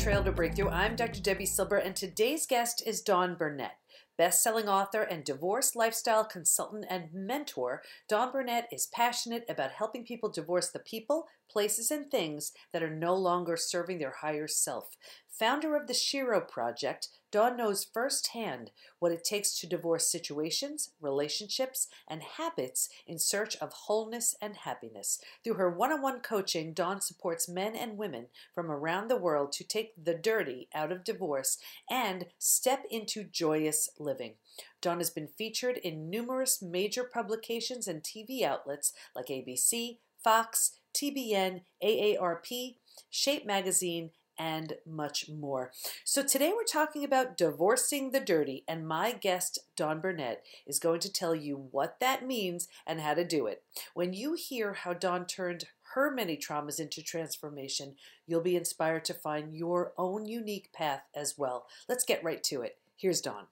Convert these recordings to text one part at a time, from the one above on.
Trail to Breakthrough. I'm Dr. Debi Silber, and today's guest is Dawn Burnett. Best-selling author and divorce lifestyle consultant and mentor, Dawn Burnett is passionate about helping people divorce the people, places, and things that are no longer serving their higher self. Founder of the Shiro Project, Dawn knows firsthand what it takes to divorce situations, relationships, and habits in search of wholeness and happiness. Through her one on one coaching, Dawn supports men and women from around the world to take the dirty out of divorce and step into joyous living. Dawn has been featured in numerous major publications and TV outlets like ABC, Fox, TBN, AARP, Shape Magazine, and much more. So today we're talking about divorcing the dirty, and my guest, Dawn Burnett, is going to tell you what that means and how to do it. When you hear how Dawn turned her many traumas into transformation, you'll be inspired to find your own unique path as well. Let's get right to it. Here's Dawn.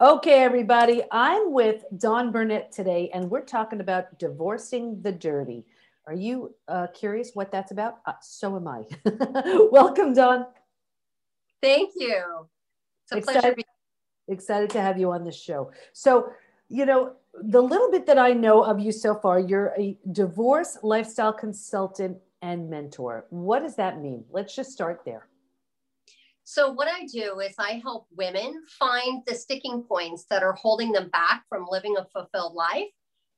Okay, everybody, I'm with Dawn Burnett today, and we're talking about divorcing the dirty. Are you uh, curious what that's about? Uh, so am I. Welcome, Dawn. Thank you. It's a excited, pleasure. excited to have you on the show. So, you know, the little bit that I know of you so far, you're a divorce lifestyle consultant and mentor. What does that mean? Let's just start there. So, what I do is I help women find the sticking points that are holding them back from living a fulfilled life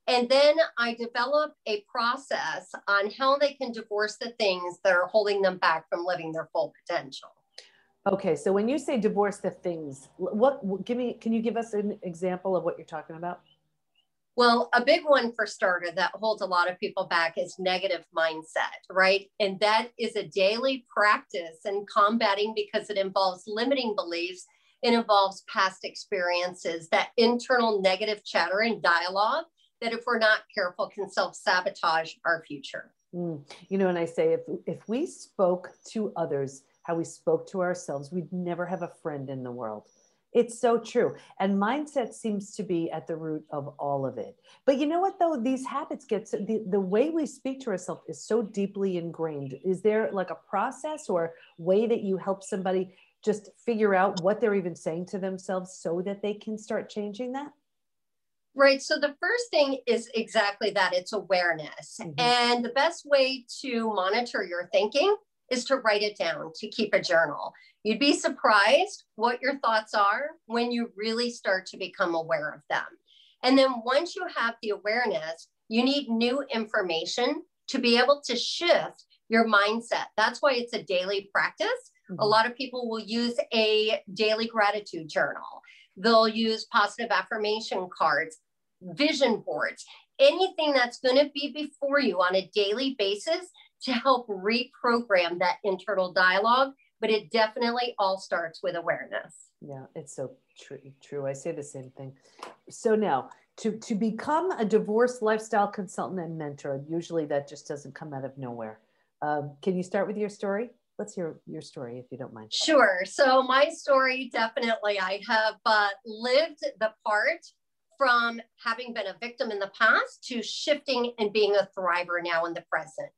and then I develop a process on how they can divorce the things that are holding them back from living their full potential. Okay, so when you say divorce the things, what give me can you give us an example of what you're talking about? Well, a big one for starter that holds a lot of people back is negative mindset, right? And that is a daily practice in combating because it involves limiting beliefs, it involves past experiences, that internal negative chatter and dialogue that if we're not careful can self-sabotage our future. Mm. you know and i say if if we spoke to others how we spoke to ourselves we'd never have a friend in the world. It's so true. And mindset seems to be at the root of all of it. But you know what though? These habits get so, the, the way we speak to ourselves is so deeply ingrained. Is there like a process or way that you help somebody just figure out what they're even saying to themselves so that they can start changing that Right. So the first thing is exactly that it's awareness. Mm-hmm. And the best way to monitor your thinking is to write it down, to keep a journal. You'd be surprised what your thoughts are when you really start to become aware of them. And then once you have the awareness, you need new information to be able to shift your mindset. That's why it's a daily practice. Mm-hmm. A lot of people will use a daily gratitude journal. They'll use positive affirmation cards vision boards, anything that's going to be before you on a daily basis to help reprogram that internal dialogue. But it definitely all starts with awareness. Yeah, it's so true. True. I say the same thing. So now, to to become a divorce lifestyle consultant and mentor, usually that just doesn't come out of nowhere. Um, can you start with your story? Let's hear your story if you don't mind. Sure. So my story, definitely, I have uh, lived the part from having been a victim in the past to shifting and being a thriver now in the present.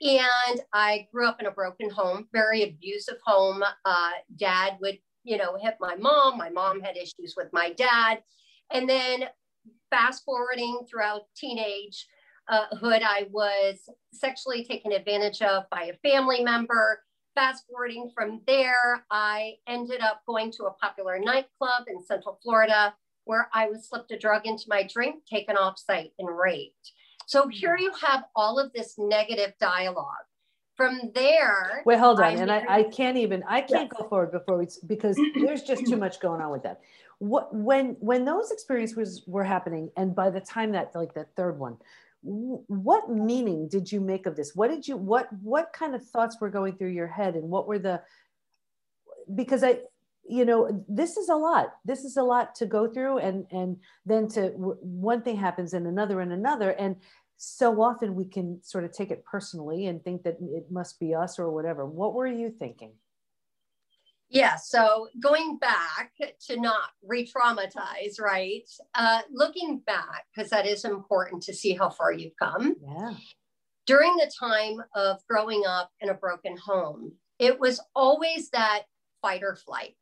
And I grew up in a broken home, very abusive home. Uh, dad would, you know, hit my mom. My mom had issues with my dad. And then fast forwarding throughout teenage uh, I was sexually taken advantage of by a family member. Fast forwarding from there, I ended up going to a popular nightclub in Central Florida where I was slipped a drug into my drink, taken off site, and raped. So hmm. here you have all of this negative dialogue. From there, wait, hold on, I and I, I, can't even I can't yes. go forward before we because there's just too much going on with that. What when when those experiences were happening, and by the time that like that third one, what meaning did you make of this? What did you what what kind of thoughts were going through your head, and what were the because I you know this is a lot. This is a lot to go through and and then to one thing happens and another and another. And so often we can sort of take it personally and think that it must be us or whatever. What were you thinking? Yeah so going back to not re-traumatize right? Uh, looking back because that is important to see how far you've come. Yeah. During the time of growing up in a broken home, it was always that fight or flight.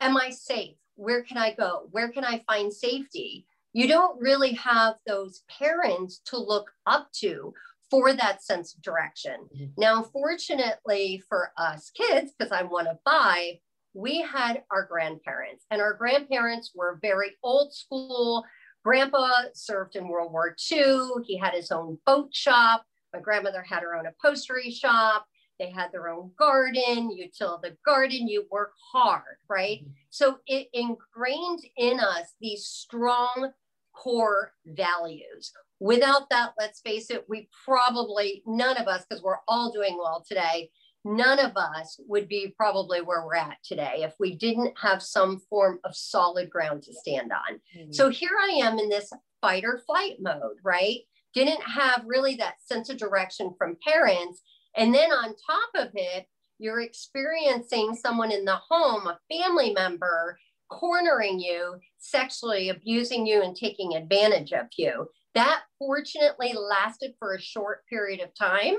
Am I safe? Where can I go? Where can I find safety? You don't really have those parents to look up to for that sense of direction. Mm-hmm. Now, fortunately for us kids, because I'm one of five, we had our grandparents, and our grandparents were very old school. Grandpa served in World War II. He had his own boat shop. My grandmother had her own upholstery shop. They had their own garden. You till the garden, you work hard, right? Mm-hmm. So it ingrained in us these strong core values. Without that, let's face it, we probably, none of us, because we're all doing well today, none of us would be probably where we're at today if we didn't have some form of solid ground to stand on. Mm-hmm. So here I am in this fight or flight mode, right? Didn't have really that sense of direction from parents. And then on top of it, you're experiencing someone in the home, a family member, cornering you, sexually abusing you, and taking advantage of you. That fortunately lasted for a short period of time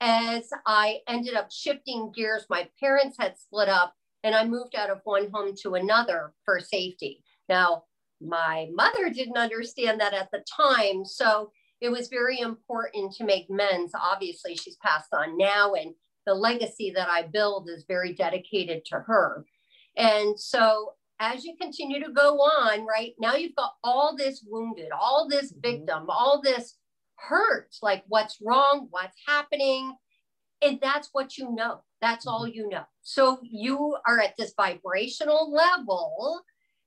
as I ended up shifting gears. My parents had split up and I moved out of one home to another for safety. Now, my mother didn't understand that at the time. So it was very important to make amends. Obviously, she's passed on now, and the legacy that I build is very dedicated to her. And so as you continue to go on, right now you've got all this wounded, all this mm-hmm. victim, all this hurt, like what's wrong, what's happening. And that's what you know. That's all mm-hmm. you know. So you are at this vibrational level.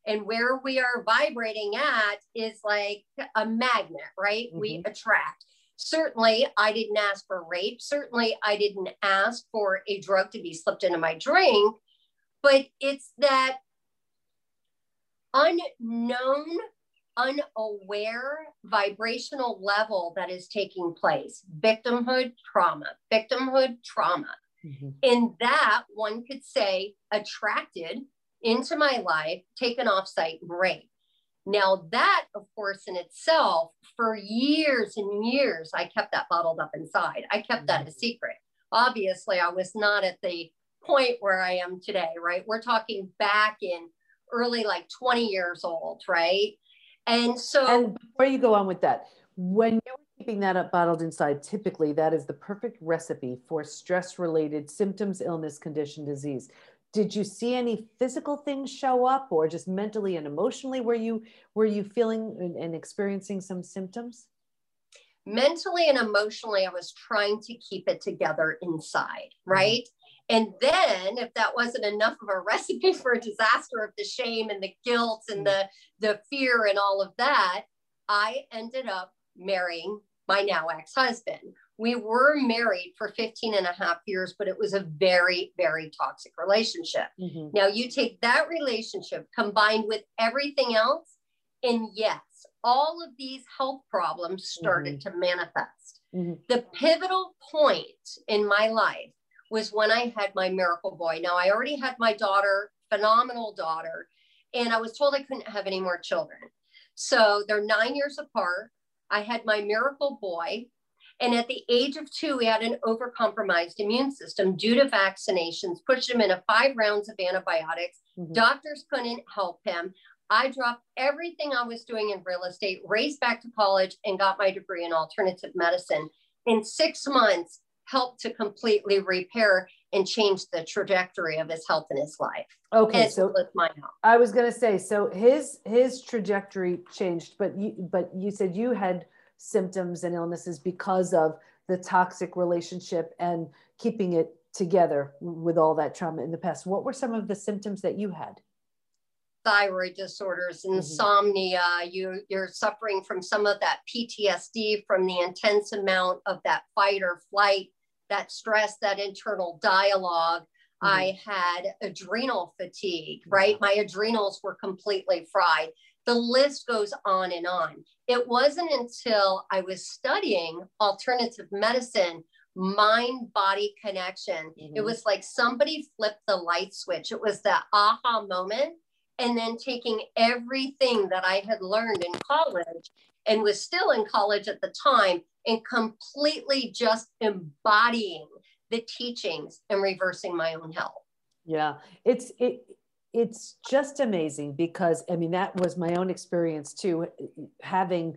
And where we are vibrating at is like a magnet, right? Mm-hmm. We attract. Certainly, I didn't ask for rape. Certainly, I didn't ask for a drug to be slipped into my drink. But it's that unknown, unaware vibrational level that is taking place victimhood, trauma, victimhood, trauma. Mm-hmm. In that, one could say, attracted into my life, taken off site, and raped. Now, that, of course, in itself, for years and years, I kept that bottled up inside. I kept mm-hmm. that a secret. Obviously, I was not at the point where I am today, right? We're talking back in early like 20 years old, right? And so and before you go on with that, when you're keeping that up bottled inside, typically that is the perfect recipe for stress related symptoms, illness, condition, disease. Did you see any physical things show up or just mentally and emotionally were you were you feeling and, and experiencing some symptoms? Mentally and emotionally, I was trying to keep it together inside, mm-hmm. right? Mm-hmm. And then, if that wasn't enough of a recipe for a disaster of the shame and the guilt and the, the fear and all of that, I ended up marrying my now ex husband. We were married for 15 and a half years, but it was a very, very toxic relationship. Mm-hmm. Now, you take that relationship combined with everything else, and yes, all of these health problems started mm-hmm. to manifest. Mm-hmm. The pivotal point in my life was when I had my miracle boy. Now, I already had my daughter, phenomenal daughter, and I was told I couldn't have any more children. So they're nine years apart. I had my miracle boy. And at the age of two, he had an overcompromised immune system due to vaccinations, pushed him into five rounds of antibiotics. Mm-hmm. Doctors couldn't help him. I dropped everything I was doing in real estate, raced back to college, and got my degree in alternative medicine. In six months, helped to completely repair and change the trajectory of his health and his life. Okay, so with my health. I was going to say, so his his trajectory changed, but you but you said you had symptoms and illnesses because of the toxic relationship and keeping it together with all that trauma in the past. What were some of the symptoms that you had? thyroid disorders, mm-hmm. insomnia, mm-hmm. you, you're suffering from some of that PTSD from the intense amount of that fight or flight that stress, that internal dialog mm-hmm. I had adrenal fatigue, right? My adrenals were completely fried. The list goes on and on. It wasn't until I was studying alternative medicine, mind body connection. Mm-hmm. It was like somebody flipped the light switch. It was that aha moment. And then taking everything that I had learned in college and was still in college at the time and completely just embodying the teachings and reversing my own health. Yeah, it's it it's just amazing because I mean that was my own experience too, having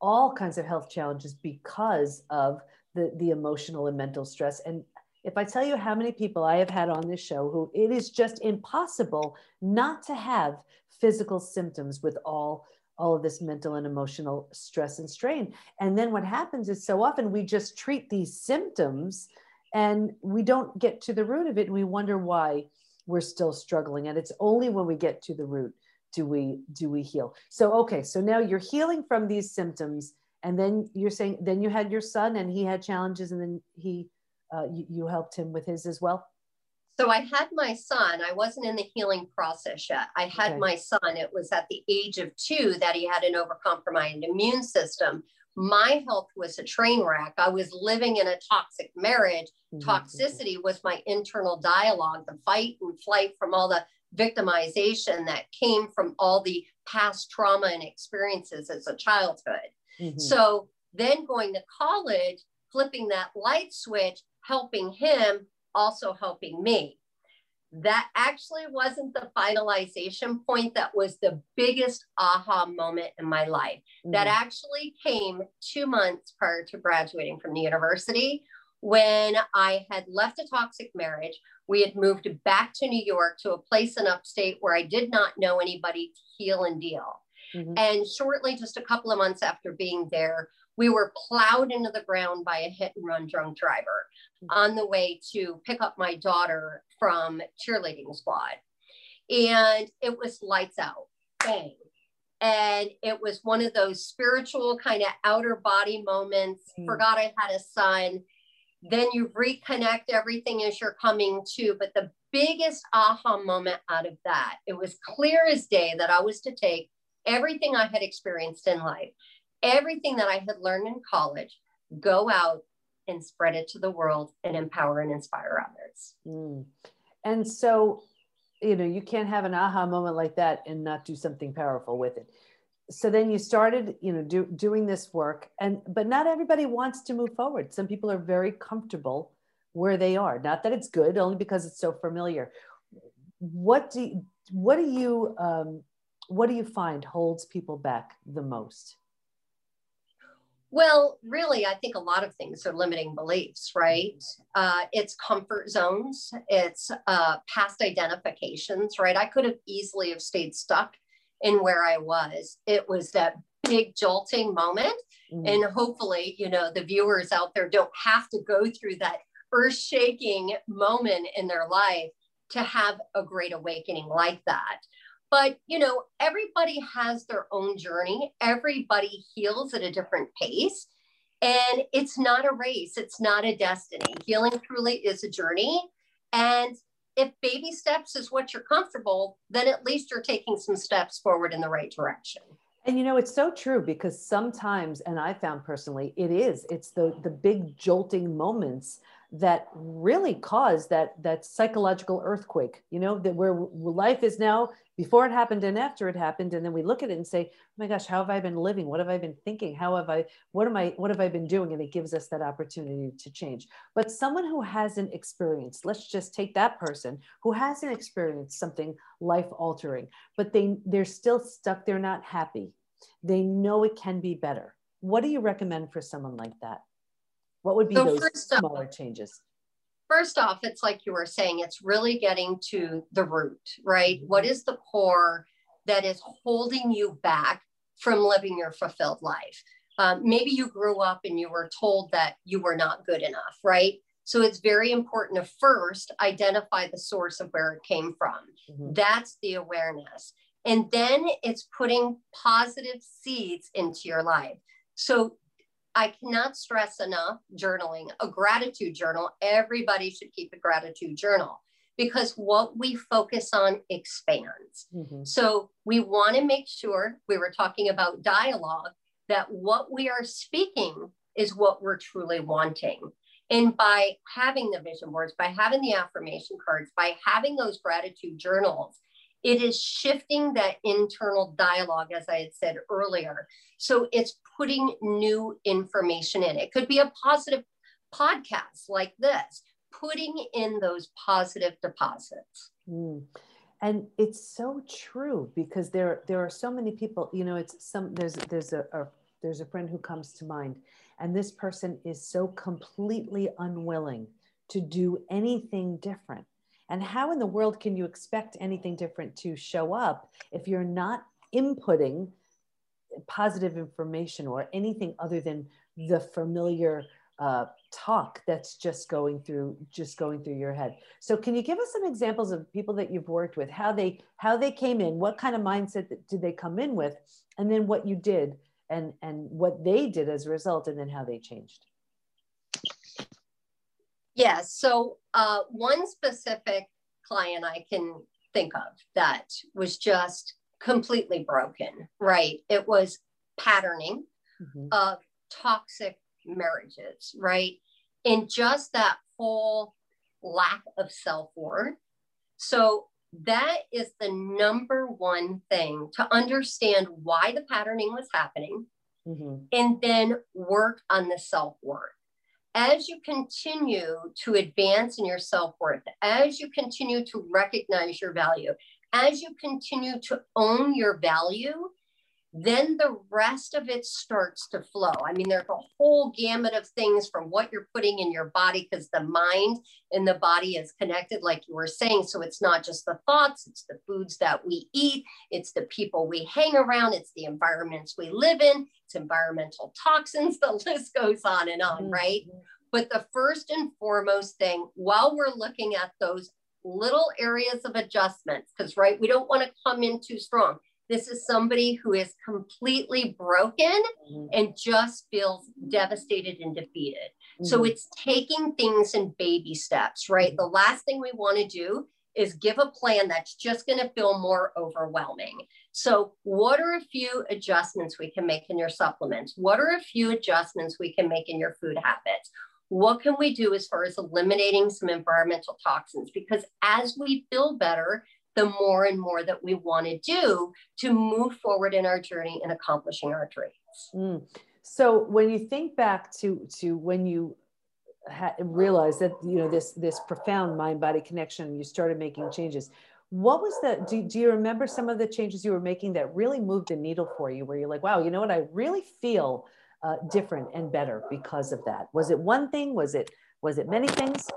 all kinds of health challenges because of the the emotional and mental stress. And if I tell you how many people I have had on this show who it is just impossible not to have physical symptoms with all all of this mental and emotional stress and strain. And then what happens is so often we just treat these symptoms and we don't get to the root of it and we wonder why we're still struggling and it's only when we get to the root do we do we heal so okay so now you're healing from these symptoms and then you're saying then you had your son and he had challenges and then he uh, you, you helped him with his as well so I had my son. I wasn't in the healing process yet. I had okay. my son. It was at the age of two that he had an overcompromised immune system. My health was a train wreck. I was living in a toxic marriage. Mm-hmm. Toxicity was my internal dialogue, the fight and flight from all the victimization that came from all the past trauma and experiences as a childhood. Mm-hmm. So then going to college, flipping that light switch, helping him also helping me. That actually wasn't the finalization point. That was the biggest aha moment in my life. Mm-hmm. That actually came two months prior to graduating from the university when I had left a toxic marriage. We had moved back to New York to a place in upstate where I did not know anybody to heal and deal. Mm-hmm. And shortly, just a couple of months after being there, we were plowed into the ground by a hit and run drunk driver on the way to pick up my daughter from cheerleading squad. And it was lights out, bang. And it was one of those spiritual kind of outer body moments. Mm. Forgot I had a son. Then you reconnect everything as you're coming to. But the biggest aha moment out of that, it was clear as day that I was to take everything I had experienced in life, everything that I had learned in college, go out and spread it to the world and empower and inspire others. Mm. And so, you know, you can't have an aha moment like that and not do something powerful with it. So then you started, you know, do, doing this work, and but not everybody wants to move forward. Some people are very comfortable where they are. Not that it's good, only because it's so familiar. What do you, what do you um, what do you find holds people back the most? Well, really, I think a lot of things are limiting beliefs, right? Uh, it's comfort zones, it's uh, past identifications, right? I could have easily have stayed stuck in where I was. It was that big jolting moment, mm-hmm. and hopefully, you know, the viewers out there don't have to go through that earth-shaking moment in their life to have a great awakening like that. But, you know, everybody has their own journey. Everybody heals at a different pace. And it's not a race, it's not a destiny. Healing truly is a journey. And if baby steps is what you're comfortable, then at least you're taking some steps forward in the right direction. And you know, it's so true because sometimes, and I found personally, it is, it's the the big jolting moments that really caused that that psychological earthquake you know that where life is now before it happened and after it happened and then we look at it and say oh my gosh how have i been living? What have i been thinking? How have i what am i what have i been doing? And it gives us that opportunity to change. But someone who hasn't experienced let's just take that person who hasn't experienced something life altering but they they're still stuck they're not happy. They know it can be better. What do you recommend for someone like that what would be so those smaller off, changes? First off, it's like you were saying, it's really getting to the root, right? Mm-hmm. What is the core that is holding you back from living your fulfilled life? Um, maybe you grew up and you were told that you were not good enough, right? So it's very important to first identify the source of where it came from. Mm-hmm. That's the awareness. And then it's putting positive seeds into your life. So I cannot stress enough journaling, a gratitude journal. Everybody should keep a gratitude journal because what we focus on expands. Mm-hmm. So we want to make sure we were talking about dialogue that what we are speaking is what we're truly wanting. And by having the vision boards, by having the affirmation cards, by having those gratitude journals, It is shifting that internal dialogue, as I had said earlier. So it's putting new information in. It could be a positive podcast like this, putting in those positive deposits. Mm. And it's so true because there there are so many people. You know, it's some there's there's a, a there's a friend who comes to mind, and this person is so completely unwilling to do anything different and how in the world can you expect anything different to show up if you're not inputting positive information or anything other than the familiar uh, talk that's just going through just going through your head? So can you give us some examples of people that you've worked with how they how they came in what kind of mindset did they come in with and then what you did and and what they did as a result and then how they changed Yes. So uh, one specific client I can think of that was just completely broken, right? It was patterning mm-hmm. of toxic marriages, right? And just that whole lack of self worth. So that is the number one thing to understand why the patterning was happening mm-hmm. and then work on the self worth as you continue to advance in your self worth, as you continue to recognize your value, as you continue to own your value, then the rest of it starts to flow. I mean, there's a whole gamut of things from what you're putting in your body because the mind and the body is connected, like you were saying. So it's not just the thoughts, it's the foods that we eat, it's the people we hang around, it's the environments we live in, it's environmental toxins. The list goes on and on, mm-hmm. right? But the first and foremost thing, while we're looking at those little areas of adjustments, because, right, we don't want to come in too strong this is somebody who is completely broken mm-hmm. and just feels devastated and defeated. Mm-hmm. So it's taking things in baby steps, right? The last thing we want to do is give a plan that's just going to feel more overwhelming. So, what are a few adjustments we can make in your supplements? What are a few adjustments we can make in your food habits? What can we do as far as eliminating some environmental toxins? Because as we feel better, the more and more that we want to do to move forward in our journey and accomplishing our dreams. Mm. So when you think back to to when you ha- realized that you know this this profound mind body connection, you started making changes. What was the? Do, do you remember some of the changes you were making that really moved the needle for you? Where you're like, wow, you know what? I really feel uh, different and better because of that. Was it one thing? Was it was it many things?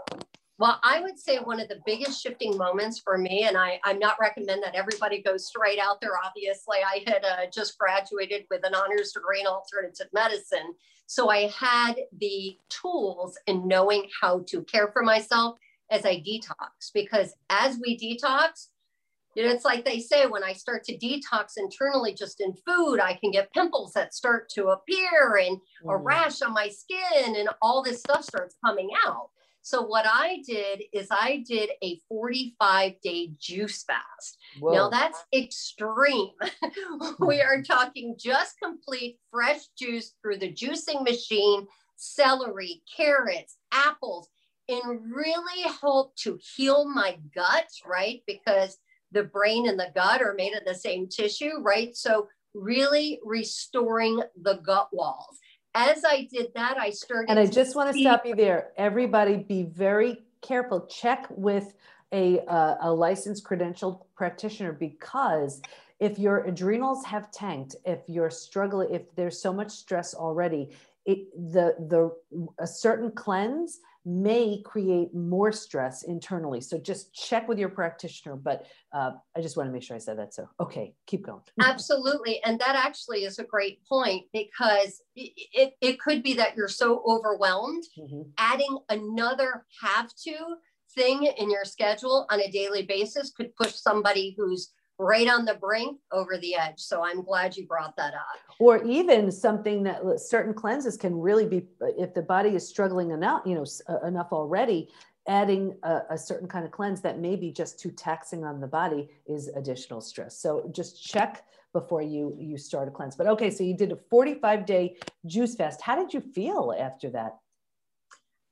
Well, I would say one of the biggest shifting moments for me, and I, I'm not recommend that everybody goes straight out there. Obviously, I had uh, just graduated with an honors degree in alternative medicine. So I had the tools in knowing how to care for myself as I detox, because as we detox, you know, it's like they say when I start to detox internally just in food, I can get pimples that start to appear and mm. a rash on my skin, and all this stuff starts coming out. So what I did is I did a 45 day juice fast. Whoa. Now that's extreme. we are talking just complete fresh juice through the juicing machine, celery, carrots, apples, and really help to heal my gut, right? Because the brain and the gut are made of the same tissue, right? So really restoring the gut walls as I did that, I started. And I just want to stop you there. Everybody, be very careful. Check with a, uh, a licensed credentialed practitioner because if your adrenals have tanked, if you're struggling, if there's so much stress already, it, the the a certain cleanse may create more stress internally. So just check with your practitioner. But uh, I just want to make sure I said that. So, okay, keep going. Absolutely. And that actually is a great point because it, it, could be that you're so overwhelmed. Mm-hmm. Adding another have to thing in your schedule on a daily basis could push somebody who's right on the brink over the edge. So I'm glad you brought that up. Or even something that certain cleanses can really be, if the body is struggling enough, you know, uh, enough already, adding a, a, certain kind of cleanse that may be just too taxing on the body is additional stress. So just check before you you start a cleanse. But okay, so you did a 45 day juice fast. How did you feel after that?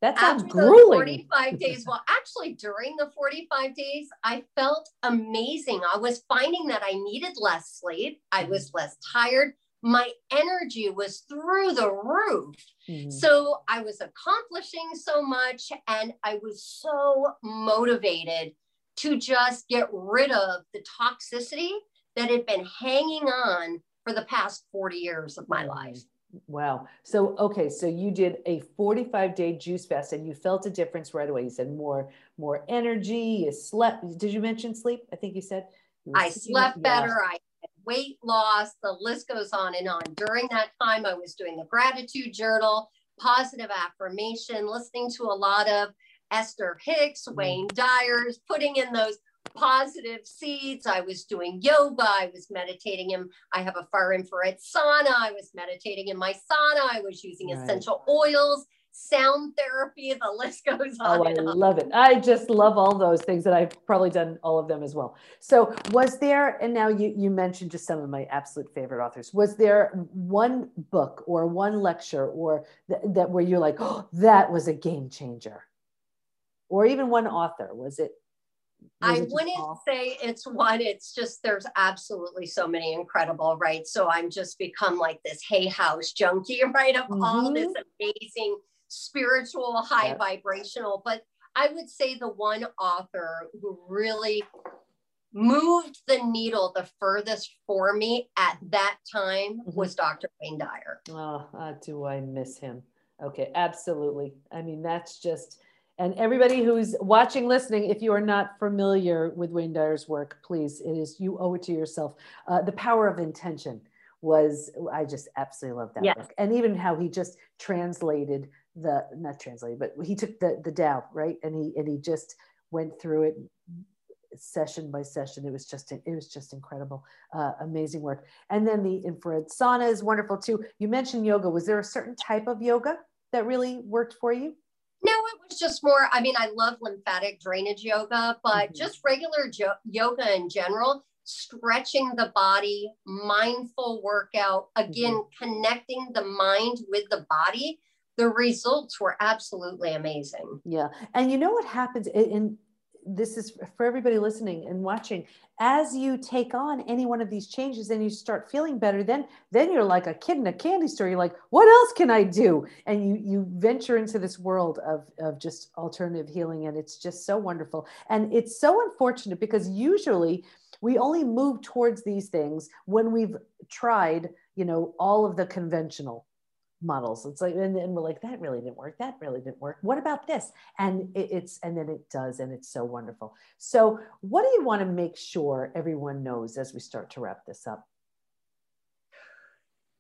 That sounds After grueling. 45 days. Well, actually, during the 45 days, I felt amazing. I was finding that I needed less sleep. I was mm-hmm. less tired. My energy was through the roof. Mm-hmm. So I was accomplishing so much and I was so motivated to just get rid of the toxicity that had been hanging on for the past 40 years of my life. Wow. So, okay. So you did a 45 day juice fast and you felt a difference right away. You said more, more energy. You slept. Did you mention sleep? I think you said. You I slept better. Yeah. I had weight loss. The list goes on and on. During that time, I was doing the gratitude journal, positive affirmation, listening to a lot of Esther Hicks, mm. Wayne Dyers, putting in those positive seeds. I was doing yoga. I was meditating in, I have a far infrared sauna. I was meditating in my sauna. I was using right. essential oils, sound therapy. The list goes oh, on. Oh, I love it. I just love all those things that I've probably done all of them as well. So was there, and now you, you mentioned just some of my absolute favorite authors. Was there one book or one lecture or th- that where you're like, oh, that was a game changer? Or even one author? Was it I wouldn't say it's one. It's just there's absolutely so many incredible, right? So I'm just become like this Hay House junkie, right? Of mm-hmm. all this amazing spiritual, high vibrational. But I would say the one author who really moved the needle the furthest for me at that time mm-hmm. was Dr. Wayne Dyer. Oh, uh, do I miss him? Okay, absolutely. I mean, that's just and everybody who's watching, listening, if you are not familiar with Wayne Dyer's work, please, it is you owe it to yourself. Uh, the Power of Intention was I just absolutely love that yes. book, and even how he just translated the not translated, but he took the the Tao right, and he and he just went through it session by session. It was just it was just incredible, uh, amazing work. And then the infrared sauna is wonderful too. You mentioned yoga. Was there a certain type of yoga that really worked for you? No, it was just more. I mean, I love lymphatic drainage yoga, but mm-hmm. just regular jo- yoga in general, stretching the body, mindful workout, again, mm-hmm. connecting the mind with the body. The results were absolutely amazing. Yeah. And you know what happens in, this is for everybody listening and watching. As you take on any one of these changes and you start feeling better then then you're like a kid in a candy store. You're like what else can i do? And you you venture into this world of of just alternative healing and it's just so wonderful. And it's so unfortunate because usually we only move towards these things when we've tried you know all of the conventional models. It's like, and, then we're like, that really didn't work. That really didn't work. What about this? And it, it's, and then it does, and it's so wonderful. So, what do you want to make sure everyone knows as we start to wrap this up?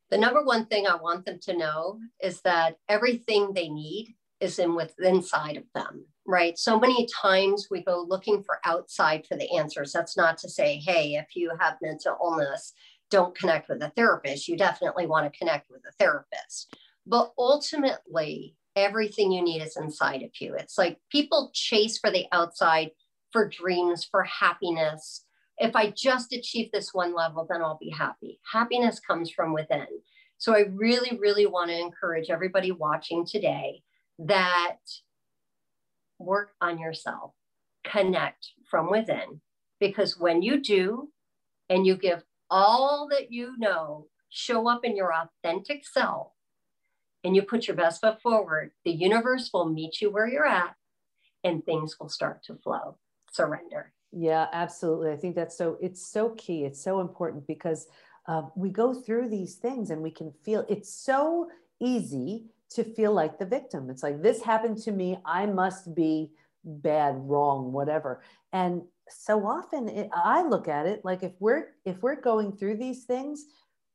The number one thing I want them to know is that everything they need is in with inside of them, right? So many times we go looking for outside for the answers. That's not to say, hey, if you have mental illness, don't connect with a therapist. You definitely want to connect with a therapist. But ultimately, everything you need is inside of you. It's like people chase for the outside for dreams, for happiness. If I just achieve this one level, then I'll be happy. Happiness comes from within. So I really, really want to encourage everybody watching today that work on yourself, connect from within. Because when you do, and you give all that you know, show up in your authentic self, and you put your best foot forward, the universe will meet you where you're at and things will start to flow. Surrender. Yeah, absolutely. I think that's so, it's so key. It's so important because uh, we go through these things and we can feel it's so easy to feel like the victim. It's like, this happened to me. I must be bad, wrong, whatever. And so often it, i look at it like if we're if we're going through these things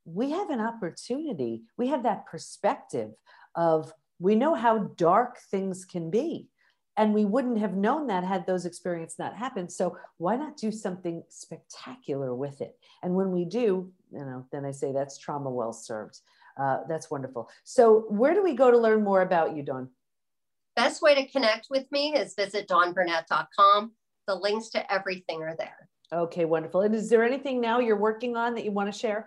we have an opportunity we have that perspective of we know how dark things can be. And we wouldn't have known that had those experiences not happened. So why not do something spectacular with it? And when we do you know then i say that's trauma well served. Uh, that's wonderful. So where do we go to learn more about you dawn? Best way to connect with me is visit dawnburnett.com the links to everything are there. Okay, wonderful. And is there anything now you're working on that you want to share?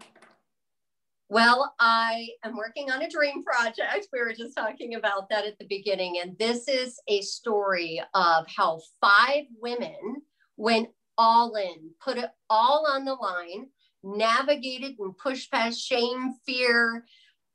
Well, I am working on a dream project. We were just talking about that at the beginning. And this is a story of how five women went all in, put it all on the line, navigated and pushed past shame, fear,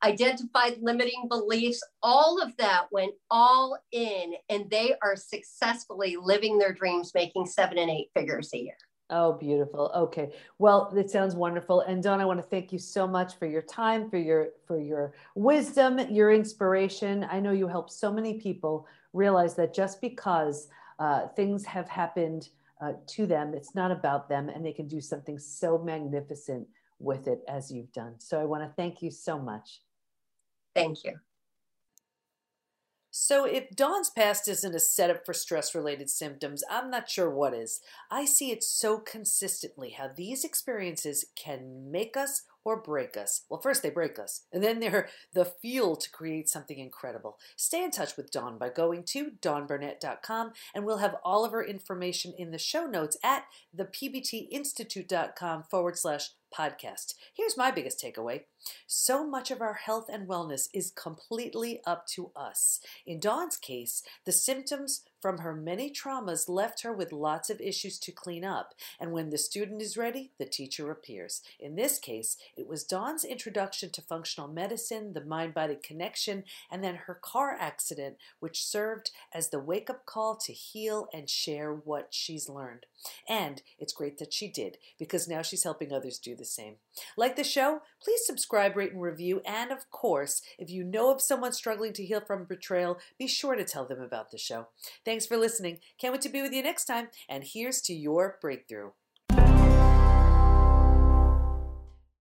identified limiting beliefs. All of that went all in, and they are successfully living their dreams, making seven and eight figures a year. Oh, beautiful. Okay. Well, it sounds wonderful. And Dawn, I want to thank you so much for your time, for your for your wisdom, your inspiration. I know you help so many people realize that just because uh, things have happened uh, to them, it's not about them, and they can do something so magnificent with it as you've done. So I want to thank you so much. Thank you. So, if Dawn's past isn't a setup for stress related symptoms, I'm not sure what is. I see it so consistently how these experiences can make us or break us. Well, first they break us, and then they're the fuel to create something incredible. Stay in touch with Dawn by going to dawnburnett.com, and we'll have all of her information in the show notes at thepbtinstitute.com forward slash podcast. Here's my biggest takeaway so much of our health and wellness is completely up to us. In Dawn's case, the symptoms from her many traumas left her with lots of issues to clean up, and when the student is ready, the teacher appears. In this case, it was Dawn's introduction to functional medicine, the mind body connection, and then her car accident, which served as the wake up call to heal and share what she's learned. And it's great that she did, because now she's helping others do the same. Like the show? Please subscribe, rate, and review. And of course, if you know of someone struggling to heal from betrayal, be sure to tell them about the show. Thanks for listening. Can't wait to be with you next time. And here's to your breakthrough.